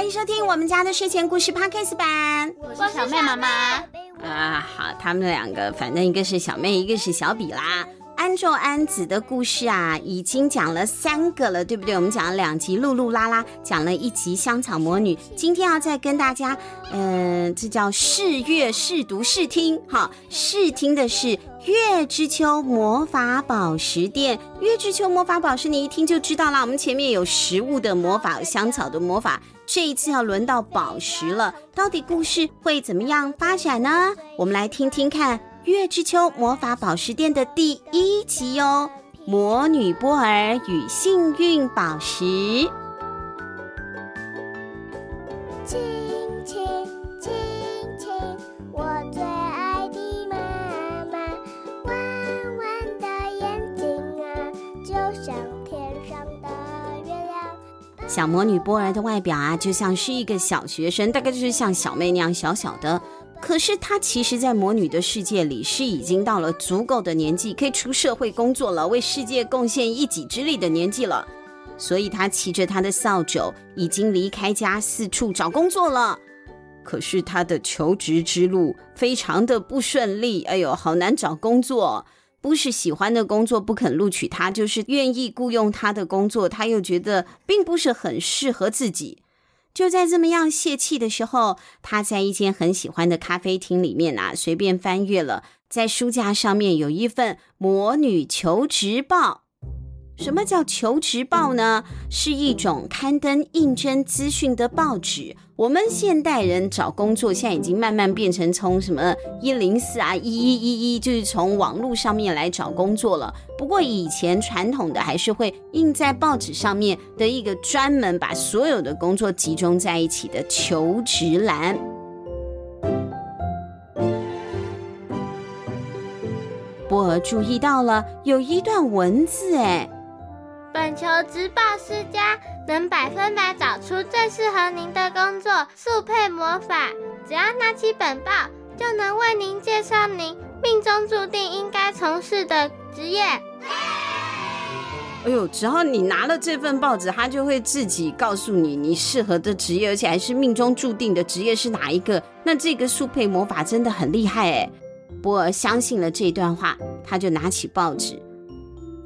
欢迎收听我们家的睡前故事 Podcast 版。我是小妹妈妈。啊，好，他们两个，反正一个是小妹，一个是小比啦。安咒安子的故事啊，已经讲了三个了，对不对？我们讲了两集露露拉拉，讲了一集香草魔女。今天要再跟大家，嗯、呃，这叫试阅、试读、试听，哈，试听的是《月之秋魔法宝石店》。《月之秋魔法宝石》，你一听就知道啦。我们前面有食物的魔法，有香草的魔法，这一次要轮到宝石了。到底故事会怎么样发展呢？我们来听听看。《月之秋魔法宝石店》的第一集哟，魔女波儿与幸运宝石。小魔女波儿的外表啊，就像是一个小学生，大概就是像小妹那样小小的。可是她其实，在魔女的世界里是已经到了足够的年纪，可以出社会工作了，为世界贡献一己之力的年纪了。所以她骑着她的扫帚，已经离开家，四处找工作了。可是她的求职之路非常的不顺利，哎呦，好难找工作。不是喜欢的工作不肯录取他，就是愿意雇佣他的工作，他又觉得并不是很适合自己。就在这么样泄气的时候，他在一间很喜欢的咖啡厅里面啊，随便翻阅了，在书架上面有一份《魔女求职报》。什么叫求职报呢？是一种刊登应征资讯的报纸。我们现代人找工作，现在已经慢慢变成从什么一零四啊、一一一一，就是从网络上面来找工作了。不过以前传统的还是会印在报纸上面的一个专门把所有的工作集中在一起的求职栏。波儿注意到了有一段文字，哎。本求职报世家能百分百找出最适合您的工作，速配魔法。只要拿起本报，就能为您介绍您命中注定应该从事的职业。哎呦，只要你拿了这份报纸，他就会自己告诉你你适合的职业，而且还是命中注定的职业是哪一个。那这个速配魔法真的很厉害哎！波儿相信了这段话，他就拿起报纸。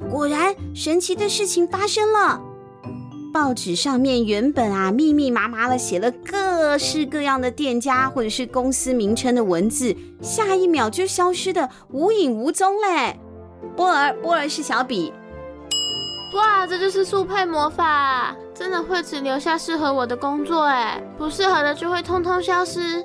果然，神奇的事情发生了。报纸上面原本啊密密麻麻的写了各式各样的店家或者是公司名称的文字，下一秒就消失的无影无踪嘞。波儿，波儿是小比。哇，这就是速配魔法，真的会只留下适合我的工作哎，不适合的就会通通消失。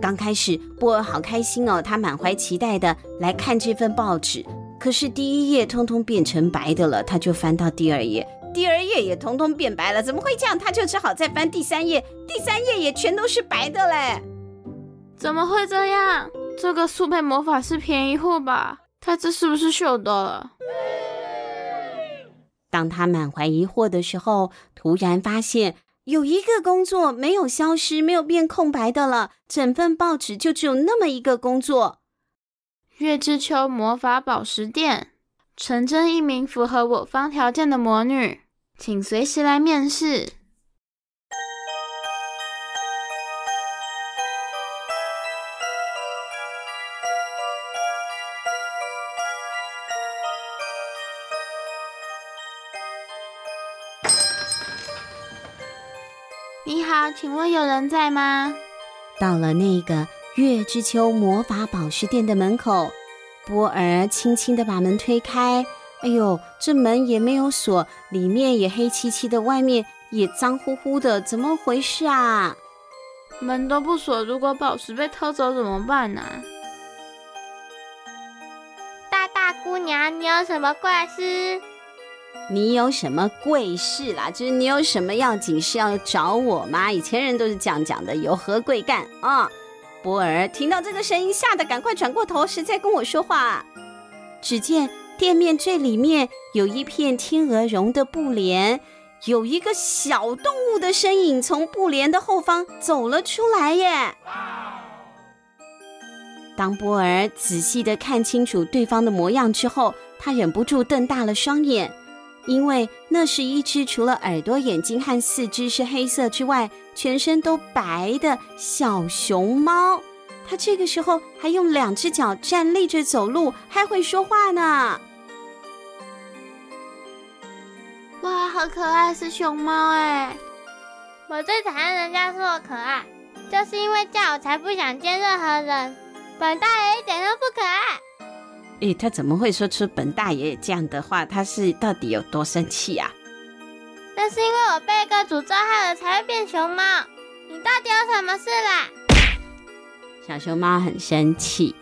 刚开始，波儿好开心哦，他满怀期待的来看这份报纸。可是第一页通通变成白的了，他就翻到第二页，第二页也通通变白了，怎么会这样？他就只好再翻第三页，第三页也全都是白的嘞。怎么会这样？这个速配魔法是便宜货吧？他这是不是秀的？当他满怀疑惑的时候，突然发现有一个工作没有消失，没有变空白的了，整份报纸就只有那么一个工作。月之秋魔法宝石店，诚征一名符合我方条件的魔女，请随时来面试。你好，请问有人在吗？到了那个。月之秋魔法宝石店的门口，波儿轻轻地把门推开。哎呦，这门也没有锁，里面也黑漆漆的，外面也脏乎乎的，怎么回事啊？门都不锁，如果宝石被偷走怎么办呢？大大姑娘，你有什么怪事？你有什么贵事啦？就是你有什么要紧事要找我吗？以前人都是这样讲的，有何贵干啊？哦波儿听到这个声音，吓得赶快转过头，是在跟我说话。只见店面最里面有一片天鹅绒的布帘，有一个小动物的身影从布帘的后方走了出来耶。当波儿仔细地看清楚对方的模样之后，他忍不住瞪大了双眼。因为那是一只除了耳朵、眼睛和四肢是黑色之外，全身都白的小熊猫。它这个时候还用两只脚站立着走路，还会说话呢。哇，好可爱，是熊猫哎！我最讨厌人家说我可爱，就是因为这样我才不想见任何人。本大爷一点都不可爱。诶，他怎么会说出本大爷这样的话？他是到底有多生气啊？那是因为我被一个诅咒害了，才会变熊猫。你到底有什么事啦？小熊猫很生气。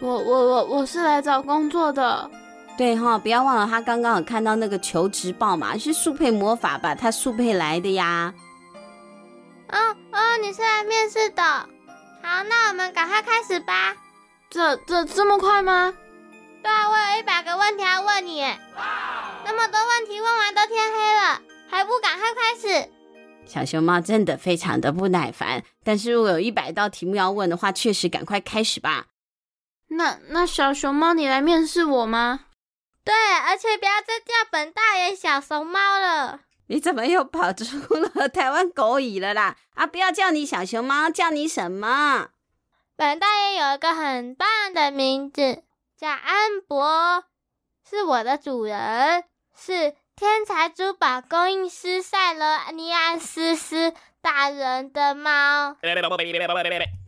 我我我我是来找工作的。对哈、哦，不要忘了，他刚刚有看到那个求职报嘛，是速配魔法吧？他速配来的呀。哦哦，你是来面试的。好，那我们赶快开始吧。这这这么快吗？对啊，我有一百个问题要问你。哇！那么多问题问完都天黑了，还不赶快开始？小熊猫真的非常的不耐烦，但是如果有一百道题目要问的话，确实赶快开始吧。那那小熊猫，你来面试我吗？对，而且不要再叫本大爷小熊猫了。你怎么又跑出了台湾狗语了啦？啊，不要叫你小熊猫，叫你什么？本大爷有一个很棒的名字，叫安博，是我的主人，是天才珠宝工艺师塞勒尼安斯斯大人的猫。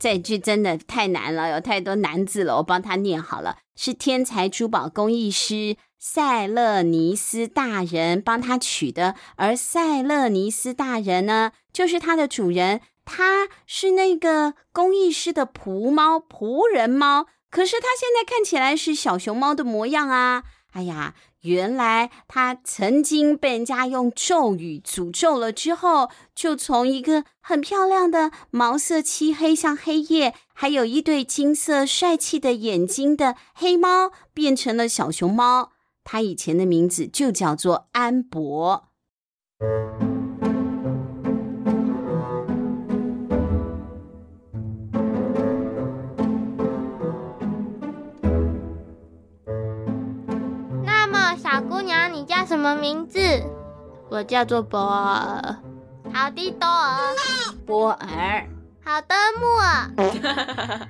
这句真的太难了，有太多难字了，我帮他念好了，是天才珠宝工艺师塞勒尼斯大人帮他取的，而塞勒尼斯大人呢，就是他的主人。它是那个工艺师的仆猫、仆人猫，可是它现在看起来是小熊猫的模样啊！哎呀，原来它曾经被人家用咒语诅咒了之后，就从一个很漂亮的毛色漆黑像黑夜，还有一对金色帅气的眼睛的黑猫，变成了小熊猫。它以前的名字就叫做安博。么名字？我叫做波尔。好的，多尔。波尔。好的，木尔。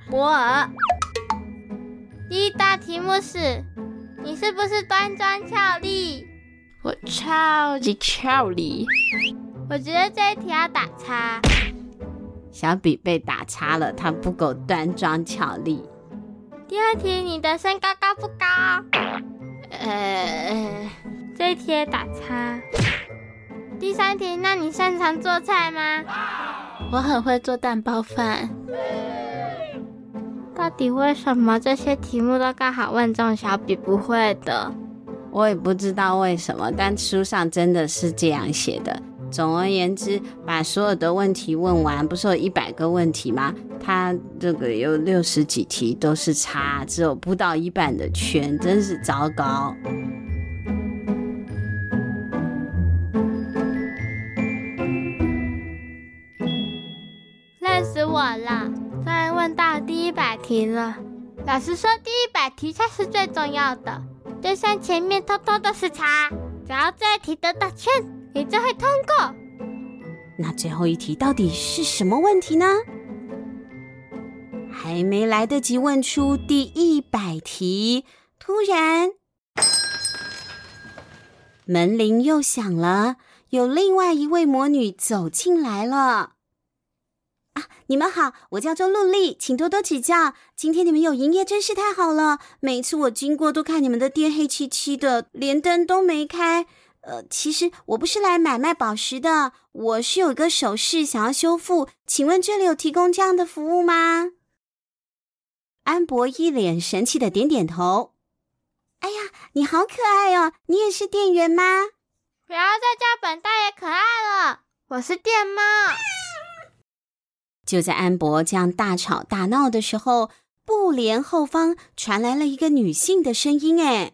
波尔。第一道题目是：你是不是端庄俏丽？我超级俏丽。我觉得这一题要打叉。小比被打叉了，他不够端庄俏丽。第二题，你的身高高不高？呃。这一题打叉。第三题，那你擅长做菜吗？我很会做蛋包饭。到底为什么这些题目都刚好问中小比不会的？我也不知道为什么，但书上真的是这样写的。总而言之，把所有的问题问完，不是有一百个问题吗？他这个有六十几题都是叉，只有不到一半的圈，真是糟糕。我了，终于问到第一百题了。老师说第一百题才是最重要的，就算前面通通都是叉，只要这一题得到圈，你就会通过。那最后一题到底是什么问题呢？还没来得及问出第一百题，突然门铃又响了，有另外一位魔女走进来了。你们好，我叫周露丽，请多多指教。今天你们有营业，真是太好了。每次我经过，都看你们的店黑漆漆的，连灯都没开。呃，其实我不是来买卖宝石的，我是有一个首饰想要修复，请问这里有提供这样的服务吗？安博一脸神气的点点头。哎呀，你好可爱哦，你也是店员吗？不要再叫本大爷可爱了，我是店猫。就在安博这样大吵大闹的时候，布帘后方传来了一个女性的声音：“哎，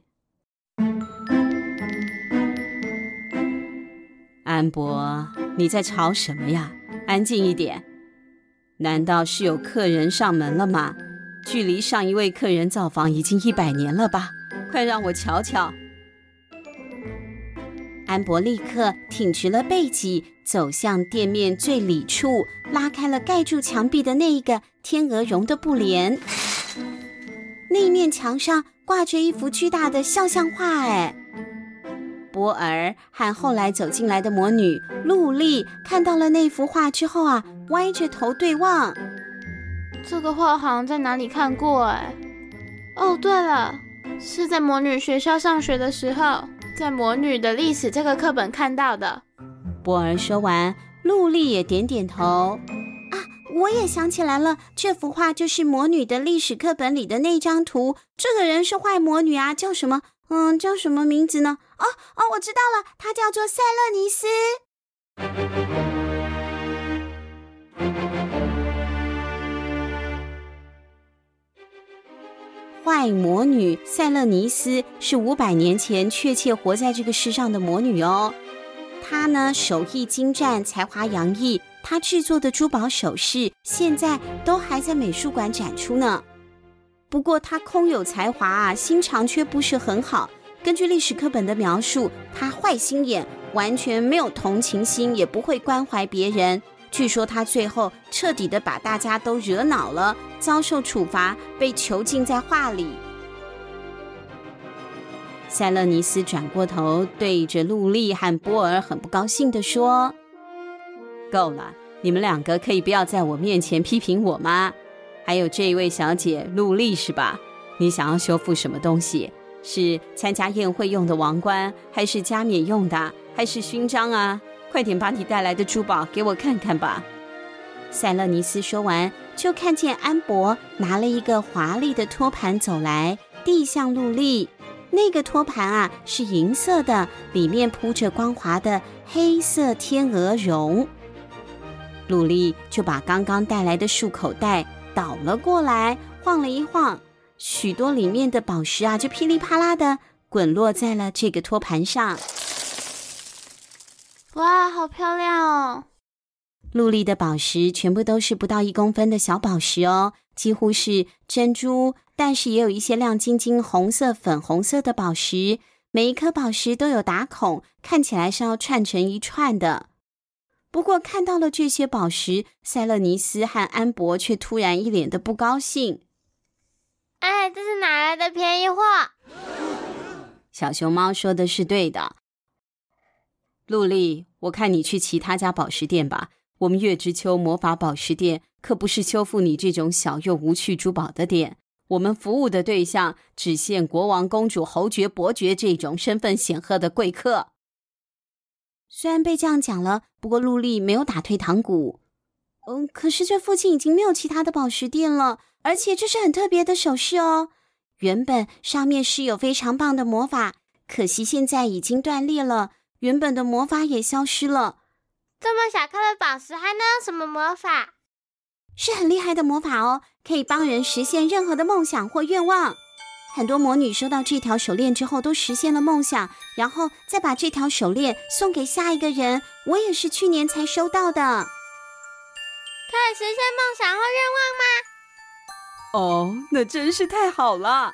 安博，你在吵什么呀？安静一点！难道是有客人上门了吗？距离上一位客人造访已经一百年了吧？快让我瞧瞧！”安博立刻挺直了背脊，走向店面最里处，拉开了盖住墙壁的那一个天鹅绒的布帘。那面墙上挂着一幅巨大的肖像画，哎。波尔和后来走进来的魔女露莉看到了那幅画之后啊，歪着头对望。这个画好像在哪里看过哎？哦，对了，是在魔女学校上学的时候，在魔女的历史这个课本看到的。波尔说完，陆莉也点点头。啊，我也想起来了，这幅画就是魔女的历史课本里的那张图。这个人是坏魔女啊，叫什么？嗯，叫什么名字呢？哦哦，我知道了，她叫做塞勒尼斯。坏魔女塞勒尼斯是五百年前确切活在这个世上的魔女哦。她呢，手艺精湛，才华洋溢。她制作的珠宝首饰现在都还在美术馆展出呢。不过她空有才华啊，心肠却不是很好。根据历史课本的描述，她坏心眼，完全没有同情心，也不会关怀别人。据说她最后彻底的把大家都惹恼了，遭受处罚，被囚禁在画里。塞勒尼斯转过头，对着露莉和波尔很不高兴地说：“够了，你们两个可以不要在我面前批评我吗？”还有这一位小姐露莉是吧？你想要修复什么东西？是参加宴会用的王冠，还是加冕用的，还是勋章啊？快点把你带来的珠宝给我看看吧。塞勒尼斯说完，就看见安博拿了一个华丽的托盘走来，递向露莉。那个托盘啊，是银色的，里面铺着光滑的黑色天鹅绒。露莉就把刚刚带来的束口袋。倒了过来，晃了一晃，许多里面的宝石啊，就噼里啪啦的滚落在了这个托盘上。哇，好漂亮哦！露莉的宝石全部都是不到一公分的小宝石哦，几乎是珍珠，但是也有一些亮晶晶、红色、粉红色的宝石。每一颗宝石都有打孔，看起来是要串成一串的。不过看到了这些宝石，塞勒尼斯和安博却突然一脸的不高兴。哎，这是哪来的便宜货？小熊猫说的是对的。陆莉，我看你去其他家宝石店吧。我们月之秋魔法宝石店可不是修复你这种小又无趣珠宝的店。我们服务的对象只限国王、公主、侯爵、伯爵这种身份显赫的贵客。虽然被这样讲了，不过露莉没有打退堂鼓。嗯，可是这附近已经没有其他的宝石店了，而且这是很特别的首饰哦。原本上面是有非常棒的魔法，可惜现在已经断裂了，原本的魔法也消失了。这么小颗的宝石还能有什么魔法？是很厉害的魔法哦，可以帮人实现任何的梦想或愿望。很多魔女收到这条手链之后，都实现了梦想，然后再把这条手链送给下一个人。我也是去年才收到的。可以实现梦想或愿望吗？哦，那真是太好了！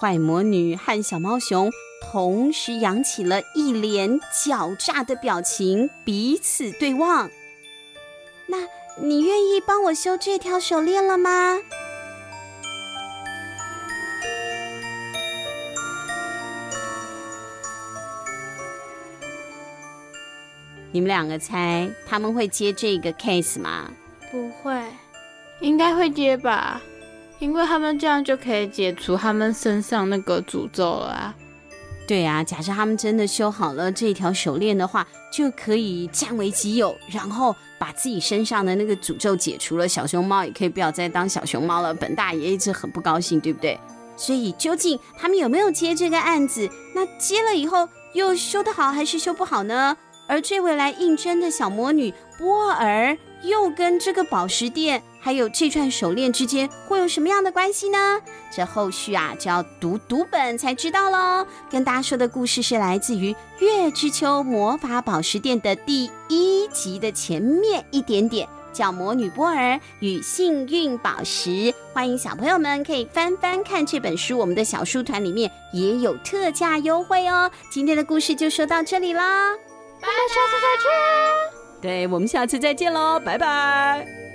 坏魔女和小猫熊同时扬起了一脸狡诈的表情，彼此对望。那你愿意帮我修这条手链了吗？你们两个猜他们会接这个 case 吗？不会，应该会接吧，因为他们这样就可以解除他们身上那个诅咒了啊。对啊，假设他们真的修好了这条手链的话，就可以占为己有，然后把自己身上的那个诅咒解除了。小熊猫也可以不要再当小熊猫了。本大爷一直很不高兴，对不对？所以究竟他们有没有接这个案子？那接了以后又修得好还是修不好呢？而这位来应征的小魔女波尔，又跟这个宝石店还有这串手链之间会有什么样的关系呢？这后续啊，就要读读本才知道喽。跟大家说的故事是来自于《月之丘魔法宝石店》的第一集的前面一点点，叫《魔女波儿与幸运宝石》。欢迎小朋友们可以翻翻看这本书，我们的小书团里面也有特价优惠哦。今天的故事就说到这里啦，拜拜，下次再见。对，我们下次再见喽，拜拜。